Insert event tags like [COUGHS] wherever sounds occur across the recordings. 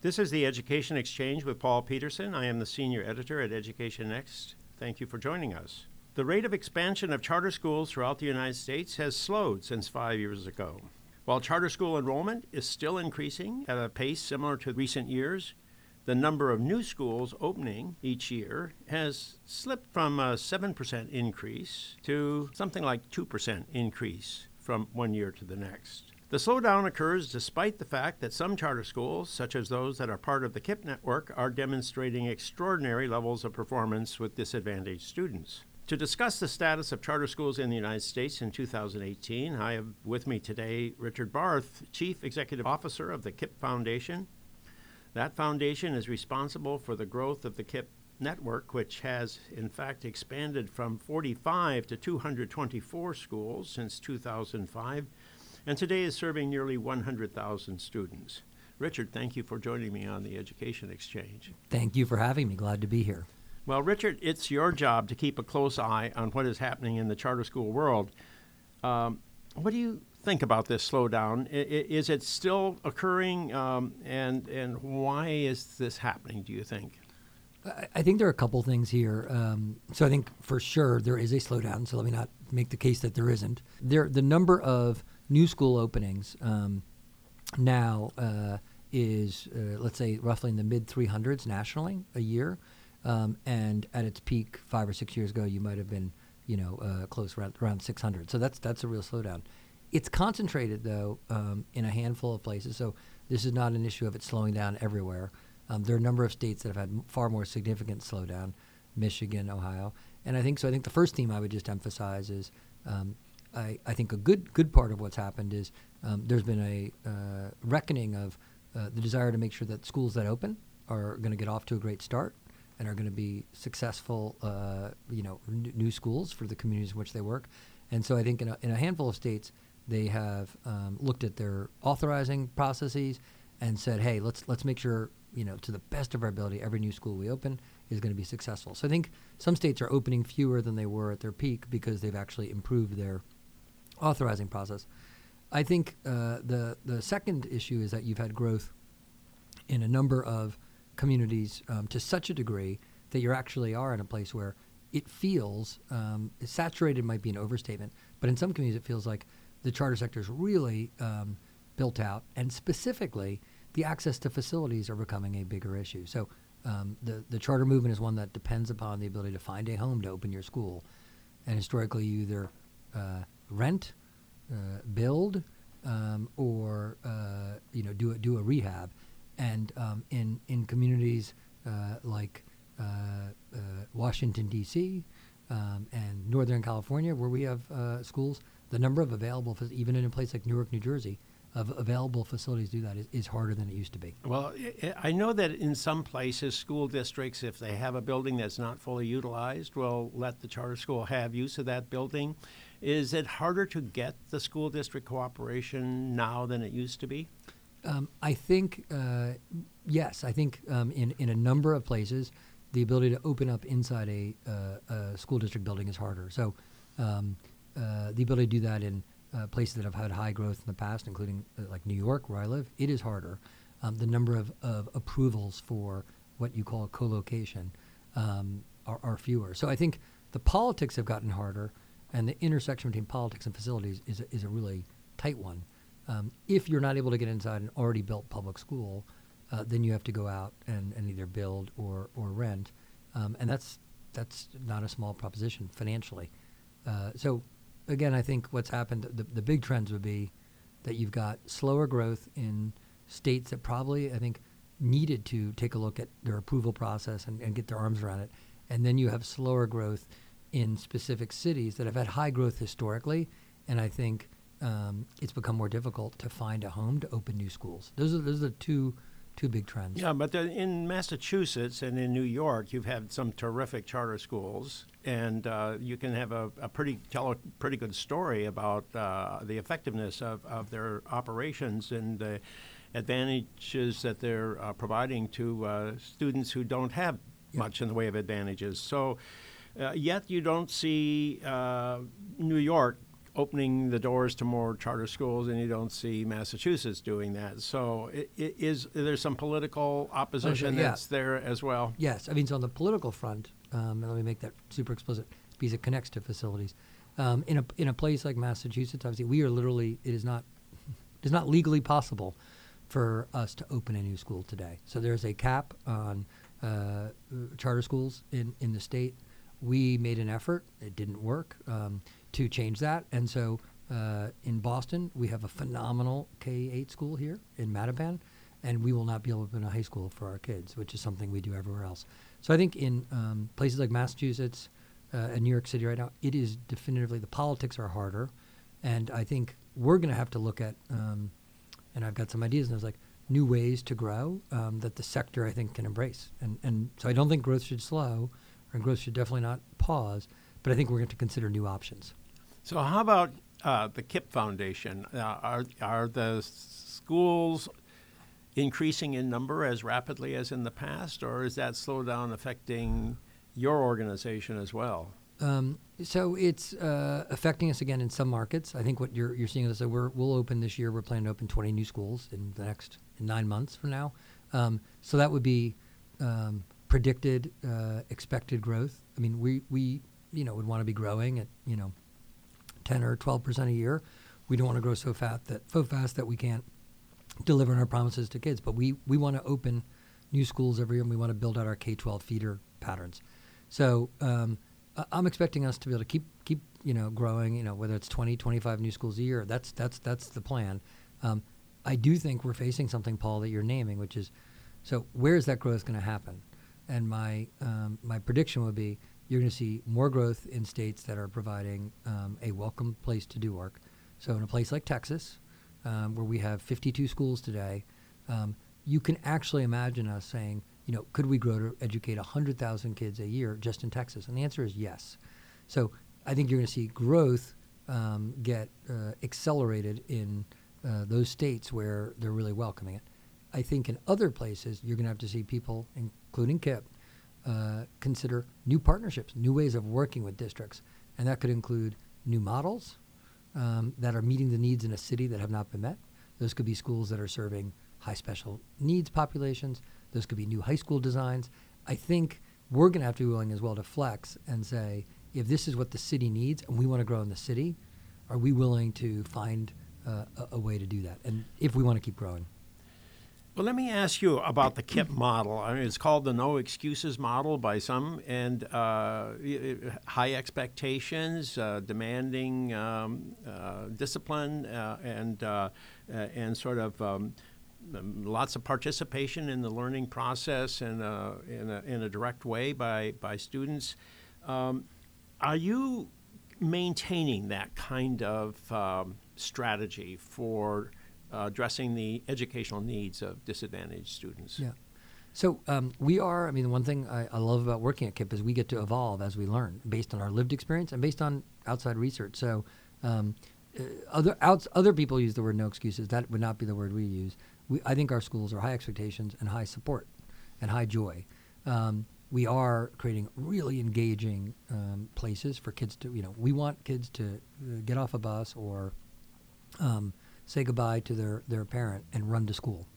This is the Education Exchange with Paul Peterson. I am the senior editor at Education Next. Thank you for joining us. The rate of expansion of charter schools throughout the United States has slowed since five years ago. While charter school enrollment is still increasing at a pace similar to recent years, the number of new schools opening each year has slipped from a 7% increase to something like 2% increase from one year to the next. The slowdown occurs despite the fact that some charter schools, such as those that are part of the KIPP network, are demonstrating extraordinary levels of performance with disadvantaged students. To discuss the status of charter schools in the United States in 2018, I have with me today Richard Barth, Chief Executive Officer of the KIPP Foundation. That foundation is responsible for the growth of the KIPP network, which has in fact expanded from 45 to 224 schools since 2005 and today is serving nearly 100,000 students. Richard, thank you for joining me on the Education Exchange. Thank you for having me. Glad to be here. Well, Richard, it's your job to keep a close eye on what is happening in the charter school world. Um, what do you think about this slowdown? Is it still occurring, um, and and why is this happening? Do you think? I think there are a couple things here. Um, so I think for sure there is a slowdown. So let me not make the case that there isn't. There, the number of new school openings um, now uh, is, uh, let's say, roughly in the mid 300s nationally a year. Um, and at its peak five or six years ago, you might have been, you know, uh, close around, around 600. So that's that's a real slowdown. It's concentrated though um, in a handful of places. So this is not an issue of it slowing down everywhere. Um, there are a number of states that have had far more significant slowdown, Michigan, Ohio, and I think so. I think the first theme I would just emphasize is um, I, I, think a good good part of what's happened is um, there's been a uh, reckoning of uh, the desire to make sure that schools that open are going to get off to a great start and are going to be successful, uh, you know, n- new schools for the communities in which they work. And so I think in a, in a handful of states, they have um, looked at their authorizing processes and said, hey, let's let's make sure you know to the best of our ability, every new school we open is going to be successful. So I think some states are opening fewer than they were at their peak because they've actually improved their authorizing process. I think uh, the the second issue is that you've had growth in a number of communities um, to such a degree that you actually are in a place where it feels um, saturated might be an overstatement, but in some communities it feels like the charter sector is really um, built out, and specifically the access to facilities are becoming a bigger issue. So um, the the charter movement is one that depends upon the ability to find a home to open your school, and historically you either uh, rent, uh, build, um, or uh, you know do a, do a rehab, and um, in in communities uh, like uh, uh, Washington D.C. Um, and Northern California, where we have schools, the number of available, even in a place like Newark, New Jersey, of available facilities to do that is, is harder than it used to be. Well, I know that in some places, school districts, if they have a building that's not fully utilized, will let the charter school have use of that building. Is it harder to get the school district cooperation now than it used to be? Um, I think, uh, yes, I think um, in, in a number of places, the ability to open up inside a, uh, a school district building is harder. So, um, uh, the ability to do that in uh, places that have had high growth in the past, including uh, like New York, where I live, it is harder. Um, the number of, of approvals for what you call co-location um, are, are, fewer. So I think the politics have gotten harder, and the intersection between politics and facilities is a, is a really tight one. Um, if you're not able to get inside an already built public school, uh, then you have to go out and, and either build or, or rent, um, and that's that's not a small proposition financially. Uh, so again, I think what's happened, the, the big trends would be that you've got slower growth in states that probably, I think, needed to take a look at their approval process and, and get their arms around it. And then you have slower growth in specific cities that have had high growth historically. And I think um, it's become more difficult to find a home to open new schools. Those are, those are the two two big trends. Yeah, but the, in Massachusetts and in New York, you've had some terrific charter schools, and uh, you can have a, a, pretty tell a pretty good story about uh, the effectiveness of, of their operations and the advantages that they're uh, providing to uh, students who don't have yeah. much in the way of advantages. So, uh, yet you don't see uh, New York opening the doors to more charter schools, and you don't see Massachusetts doing that. So, i- i- is there some political opposition yeah. that's there as well? Yes, I mean, so on the political front, um, and let me make that super explicit because it connects to facilities. Um, in a in a place like Massachusetts, obviously, we are literally it is not [LAUGHS] it is not legally possible for us to open a new school today. So there's a cap on uh, charter schools in in the state. We made an effort; it didn't work um, to change that, and so. Uh, in Boston, we have a phenomenal K 8 school here in Mattapan, and we will not be able to open a high school for our kids, which is something we do everywhere else. So I think in um, places like Massachusetts uh, and New York City right now, it is definitively the politics are harder, and I think we're going to have to look at. Um, and I've got some ideas, and there's like new ways to grow um, that the sector I think can embrace, and and so I don't think growth should slow, and growth should definitely not pause, but I think we're going to consider new options. So, how about uh, the KIPP Foundation? Uh, are are the schools increasing in number as rapidly as in the past, or is that slowdown affecting your organization as well? Um, so it's uh, affecting us again in some markets. I think what you're you're seeing is that we're we'll open this year. We're planning to open 20 new schools in the next in nine months from now. Um, so that would be um, predicted, uh, expected growth. I mean, we we you know would want to be growing at you know 10 or 12 percent a year. We don't want to grow so fast that so fast that we can't deliver on our promises to kids. But we we want to open new schools every year, and we want to build out our K-12 feeder patterns. So um, I'm expecting us to be able to keep keep you know growing. You know whether it's 20, 25 new schools a year. That's that's that's the plan. Um, I do think we're facing something, Paul, that you're naming, which is so where is that growth going to happen? And my um, my prediction would be you're going to see more growth in states that are providing um, a welcome place to do work. So in a place like Texas, um, where we have 52 schools today, um, you can actually imagine us saying, you know, could we grow to educate 100,000 kids a year just in Texas? And the answer is yes. So I think you're going to see growth um, get uh, accelerated in uh, those states where they're really welcoming it. I think in other places, you're going to have to see people, including KIPP, uh, consider new partnerships, new ways of working with districts. And that could include new models um, that are meeting the needs in a city that have not been met. Those could be schools that are serving high special needs populations. Those could be new high school designs. I think we're going to have to be willing as well to flex and say, if this is what the city needs and we want to grow in the city, are we willing to find uh, a, a way to do that? And if we want to keep growing. Well, let me ask you about the KIPP model. I mean, it's called the no excuses model by some, and uh, high expectations, uh, demanding um, uh, discipline, uh, and uh, uh, and sort of um, lots of participation in the learning process and uh, in a, in a direct way by by students. Um, are you maintaining that kind of um, strategy for addressing the educational needs of disadvantaged students? Yeah. So um, we are. I mean, the one thing I, I love about working at KIPP is we get to evolve as we learn, based on our lived experience and based on outside research. So um, uh, other outs, other people use the word no excuses. That would not be the word we use. We, I think our schools are high expectations and high support and high joy. Um, we are creating really engaging um, places for kids to. You know, we want kids to uh, get off a bus or um, say goodbye to their their parent and run to school.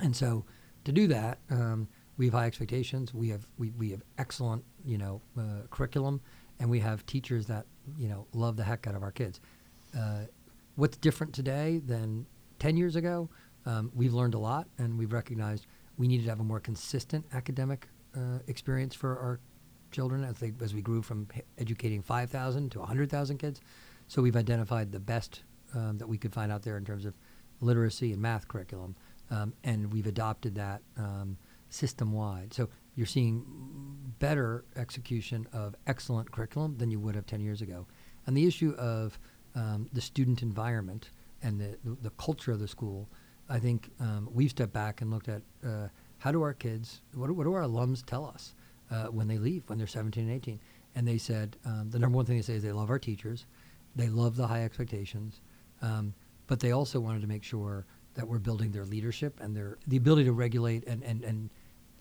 And so to do that, um, we have high expectations. We have we, we have excellent you know uh, curriculum, and we have teachers that you know love the heck out of our kids. Uh, what's different today than ten years ago? Um, we've learned a lot, and we've recognized we needed to have a more consistent academic uh, experience for our children as they as we grew from educating 5,000 to 100,000 kids. So we've identified the best um, that we could find out there in terms of literacy and math curriculum, um, and we've adopted that um, system wide. So you're seeing better execution of excellent curriculum than you would have 10 years ago. And the issue of um, the student environment and the, the, culture of the school, I think um, we've stepped back and looked at uh, how do our kids, what do, what do our alums tell us uh, when they leave, when they're 17 and 18? And they said um, the number one thing they say is they love our teachers, they love the high expectations, um, but they also wanted to make sure that we're building their leadership and their the ability to regulate and and, and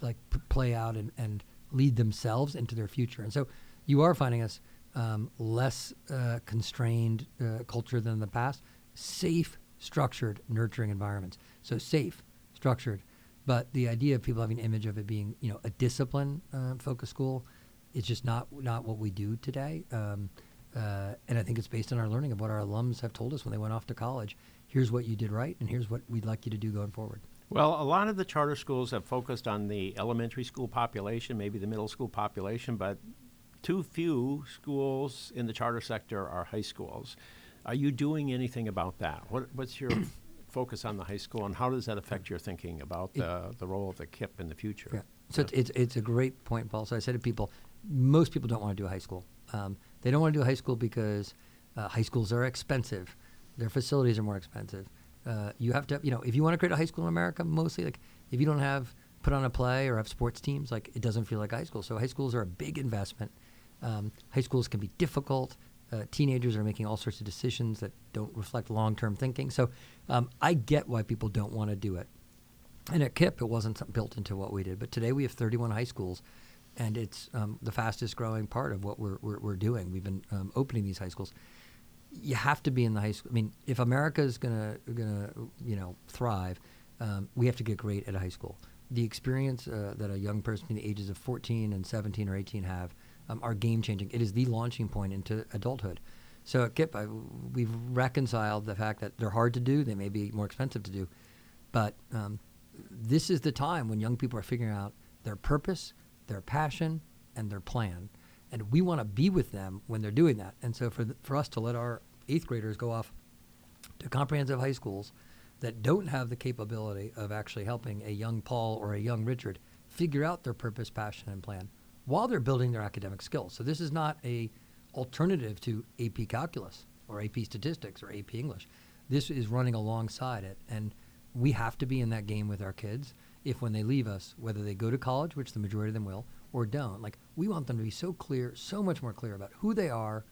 like p- play out and, and lead themselves into their future. And so you are finding us um, less uh, constrained uh, culture than in the past, safe, structured, nurturing environments. So safe, structured, but the idea of people having an image of it being, you know, a discipline uh, focused school is just not not what we do today. Um, uh, and I think it's based on our learning of what our alums have told us when they went off to college. Here's what you did right, and here's what we'd like you to do going forward. Well, a lot of the charter schools have focused on the elementary school population, maybe the middle school population, but too few schools in the charter sector are high schools. Are you doing anything about that? What, what's your [COUGHS] focus on the high school, and how does that affect your thinking about the, the role of the KIPP in the future? Yeah. So it's, it's, it's a great point, Paul. So I said to people, most people don't want to do a high school. Um, they don't want to do high school because uh, high schools are expensive. Their facilities are more expensive. Uh, you have to, you know, if you want to create a high school in America, mostly like if you don't have put on a play or have sports teams, like it doesn't feel like high school. So high schools are a big investment. Um, high schools can be difficult. Uh, teenagers are making all sorts of decisions that don't reflect long-term thinking. So um, I get why people don't want to do it. And at KIPP, it wasn't built into what we did. But today we have 31 high schools, and it's um, the fastest growing part of what we're, we're, we're doing. We've been um, opening these high schools. You have to be in the high school. I mean, if America is gonna gonna you know thrive, um, we have to get great at high school. The experience uh, that a young person between the ages of 14 and 17 or 18 have um, are game changing. It is the launching point into adulthood. So at I, we've reconciled the fact that they're hard to do. They may be more expensive to do, but um, this is the time when young people are figuring out their purpose, their passion, and their plan. And we want to be with them when they're doing that. And so for, the, for us to let our eighth graders go off to comprehensive high schools that don't have the capability of actually helping a young Paul or a young Richard figure out their purpose, passion, and plan while they're building their academic skills. So this is not a alternative to AP calculus or AP statistics or AP English. This is running alongside it. And we have to be in that game with our kids if when they leave us, whether they go to college, which the majority of them will, or don't, like we want them to be so clear, so much more clear about who they are,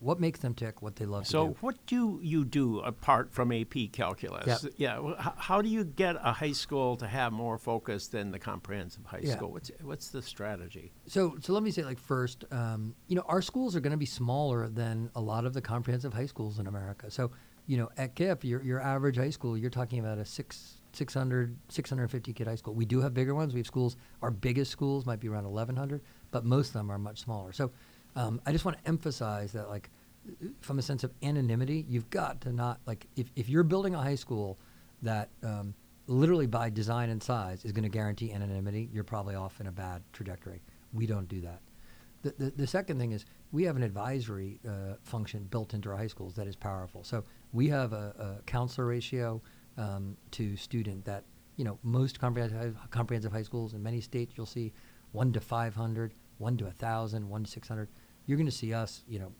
what makes them tick, what they love So, to do. So what do you do apart from AP calculus? Yep. Yeah, well, h- how do you get a high school to have more focus than the comprehensive high Yeah. school? What's what's the strategy? So, so let me say, like first, um, you know, our schools are going to be smaller than a lot of the comprehensive high schools in America. So, you know, at KIPP, your your average high school, you're talking about a six 600 650 kid high school. We do have bigger ones. We have schools. Our biggest schools might be around 1100, but most of them are much smaller. So, um, I just want to emphasize that, like, from a sense of anonymity, you've got to not like if if you're building a high school that um, literally by design and size is going to guarantee anonymity, you're probably off in a bad trajectory. We don't do that. The, the, the second thing is we have an advisory uh, function built into our high schools that is powerful. So we have a, a counselor ratio um, to student that you know most comprehensive, comprehensive high schools in many states you'll see one to 500, one to 1,000, one to 600. You're going to see us, you know,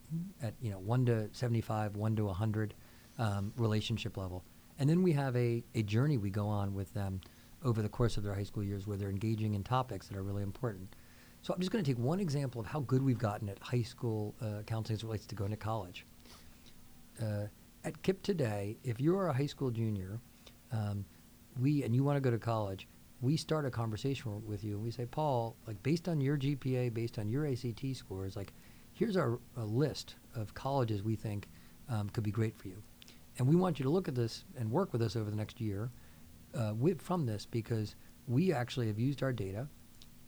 at you know one to 75, one to 100 um, relationship level, and then we have a, a journey we go on with them over the course of their high school years where they're engaging in topics that are really important. So I'm just going to take one example of how good we've gotten at high school uh, counseling as it relates to going to college. Uh, at KIPP today, if you are a high school junior, um, we and you want to go to college, we start a conversation with you and we say, Paul, like based on your GPA, based on your ACT scores, like here's our a list of colleges we think um, could be great for you, and we want you to look at this and work with us over the next year uh, with, from this because we actually have used our data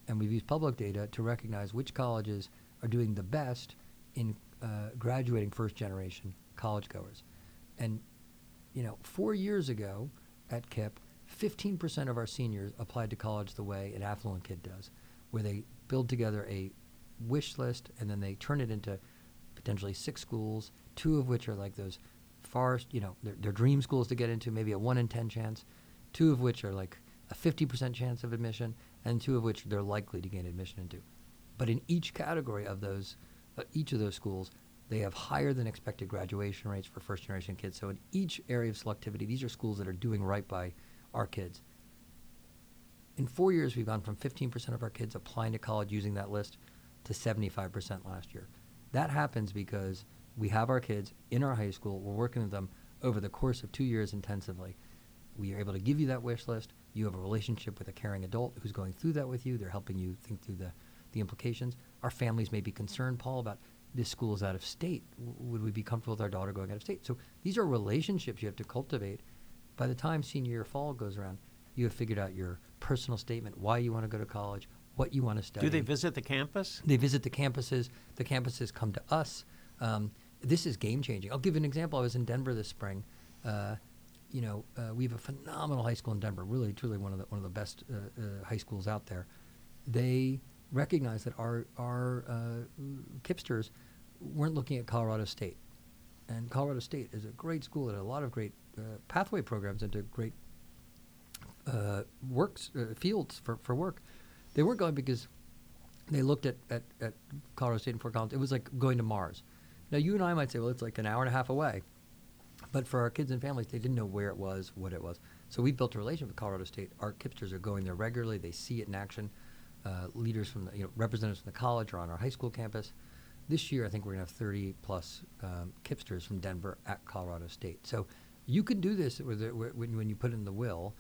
and we've used public data to recognize which colleges are doing the best in uh, graduating first generation college goers. And, you know, four years ago at KIPP, 15% of our seniors applied to college the way an affluent kid does, where they build together a wish list and then they turn it into potentially six schools, two of which are like those far, you know, their, their dream schools to get into, maybe a one in 10 chance, two of which are like a 50% chance of admission, and two of which they're likely to gain admission into. But in each category of those, uh, each of those schools, they have higher than expected graduation rates for first generation kids. So in each area of selectivity, these are schools that are doing right by our kids. In four years, we've gone from 15% of our kids applying to college using that list to 75% last year. That happens because we have our kids in our high school. We're working with them over the course of two years intensively. We are able to give you that wish list. You have a relationship with a caring adult who's going through that with you. They're helping you think through the, the implications. Our families may be concerned, Paul, about this school is out of state. W- would we be comfortable with our daughter going out of state? So these are relationships you have to cultivate. By the time senior year fall goes around, you have figured out your personal statement, why you want to go to college, what you want to study. Do they visit the campus? They visit the campuses. The campuses come to us. Um, this is game changing. I'll give you an example. I was in Denver this spring. Uh, you know, uh, we have a phenomenal high school in Denver. Really, truly one of the one of the best uh, uh, high schools out there. They recognize that our our uh, KIPPsters weren't looking at Colorado State, and Colorado State is a great school that had a lot of great uh, pathway programs into great uh, works uh, fields for, for work. They weren't going because they looked at, at, at Colorado State and Fort Collins. It was like going to Mars. Now you and I might say, well, it's like an hour and a half away, but for our kids and families, they didn't know where it was, what it was. So we built a relationship with Colorado State. Our KIPPsters are going there regularly. They see it in action. Uh, leaders from the, you know, representatives from the college are on our high school campus. This year, I think we're going to have 30 plus um, KIPPsters from Denver at Colorado State. So you can do this with it, when, when you put in the will.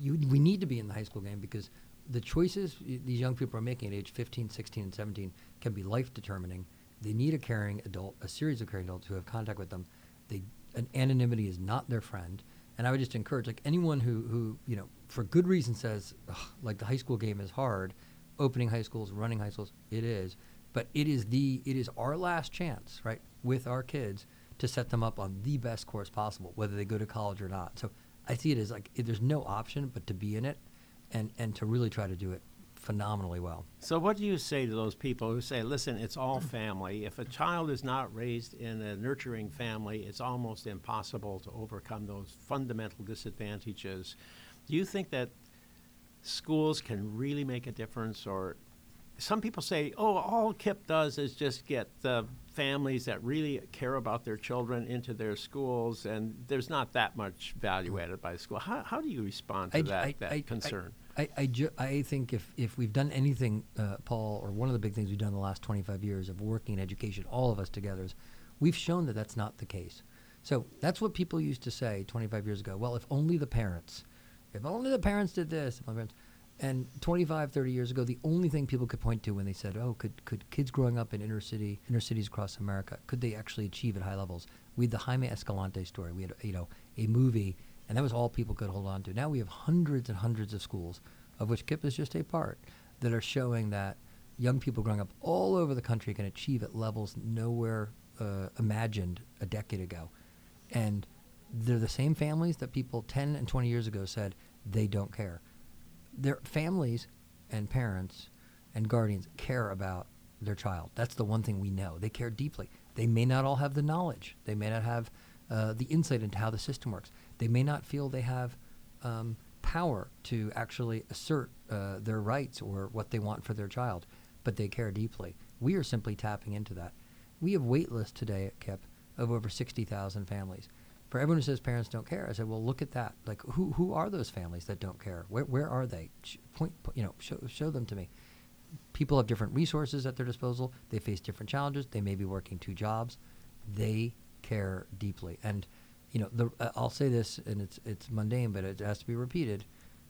You, we need to be in the high school game because the choices these young people are making at age 15, 16, and 17 can be life determining. They need a caring adult, a series of caring adults who have contact with them. They, an anonymity is not their friend. And I would just encourage, like anyone who, who you know, for good reason says, "Ugh, like the high school game is hard, opening high schools, running high schools, it is. But it is the, it is our last chance, right, with our kids to set them up on the best course possible, whether they go to college or not. So I see it as like it, there's no option but to be in it, and and to really try to do it phenomenally well. So, what do you say to those people who say, listen, it's all [CLEARS THROAT] family? If a child is not raised in a nurturing family, it's almost impossible to overcome those fundamental disadvantages. Do you think that schools can really make a difference? Or some people say, oh, all KIPP does is just get the families that really care about their children into their schools, and there's not that much value added by the school. How, how do you respond to I- that, I- that I- concern? I, I, ju- I think if, if we've done anything, uh, Paul, or one of the big things we've done in the last 25 years of working in education, all of us together, is we've shown that that's not the case. So that's what people used to say 25 years ago. Well, if only the parents, if only the parents did this. And 25, 30 years ago, the only thing people could point to when they said, "Oh, could could kids growing up in inner city, inner cities across America, could they actually achieve at high levels?" We had the Jaime Escalante story. We had, you know, a movie, and that was all people could hold on to. Now we have hundreds and hundreds of schools, of which KIPP is just a part, that are showing that young people growing up all over the country can achieve at levels nowhere uh, imagined a decade ago, and they're the same families that people 10 and 20 years ago said they don't care their families and parents and guardians care about their child. That's the one thing we know. They care deeply. They may not all have the knowledge. They may not have uh, the insight into how the system works. They may not feel they have um, power to actually assert uh, their rights or what they want for their child, but they care deeply. We are simply tapping into that. We have wait lists today at KIPP of over 60,000 families for everyone who says parents don't care, I said, well, look at that. Like, who who are those families that don't care? Where where are they? Point, you know, show show them to me. People have different resources at their disposal. They face different challenges. They may be working two jobs. They care deeply. And you know, the uh, I'll say this, and it's it's mundane, but it has to be repeated.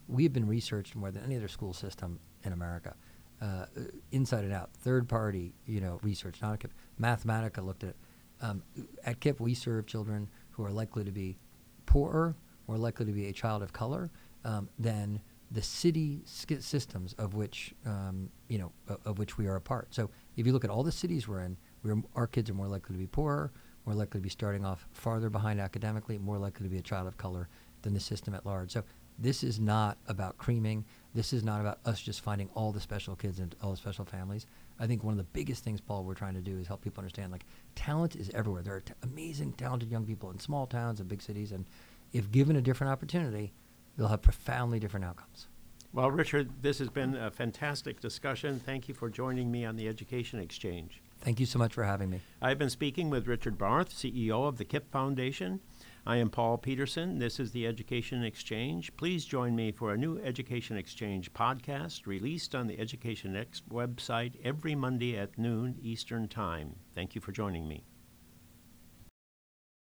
We have been researched more than any other school system in America, uh, inside and out. Third party, you know, research. Not Mathematica looked at it. Um, at KIPP, we serve children who are likely to be poorer, more likely to be a child of color um, than the city systems of which um, you know of, of which we are a part. So if you look at all the cities we're in, we're, our kids are more likely to be poorer, more likely to be starting off farther behind academically, more likely to be a child of color than the system at large. So this is not about creaming. This is not about us just finding all the special kids and all the special families. I think one of the biggest things, Paul, we're trying to do is help people understand like talent is everywhere. There are t- amazing, talented young people in small towns and big cities, and if given a different opportunity, they'll have profoundly different outcomes. Well, Richard, this has been a fantastic discussion. Thank you for joining me on the Education Exchange. Thank you so much for having me. I've been speaking with Richard Barth, CEO of the KIPP Foundation. I am Paul Peterson. This is the Education Exchange. Please join me for a new Education Exchange podcast released on the Education Next website every Monday at noon Eastern Time. Thank you for joining me.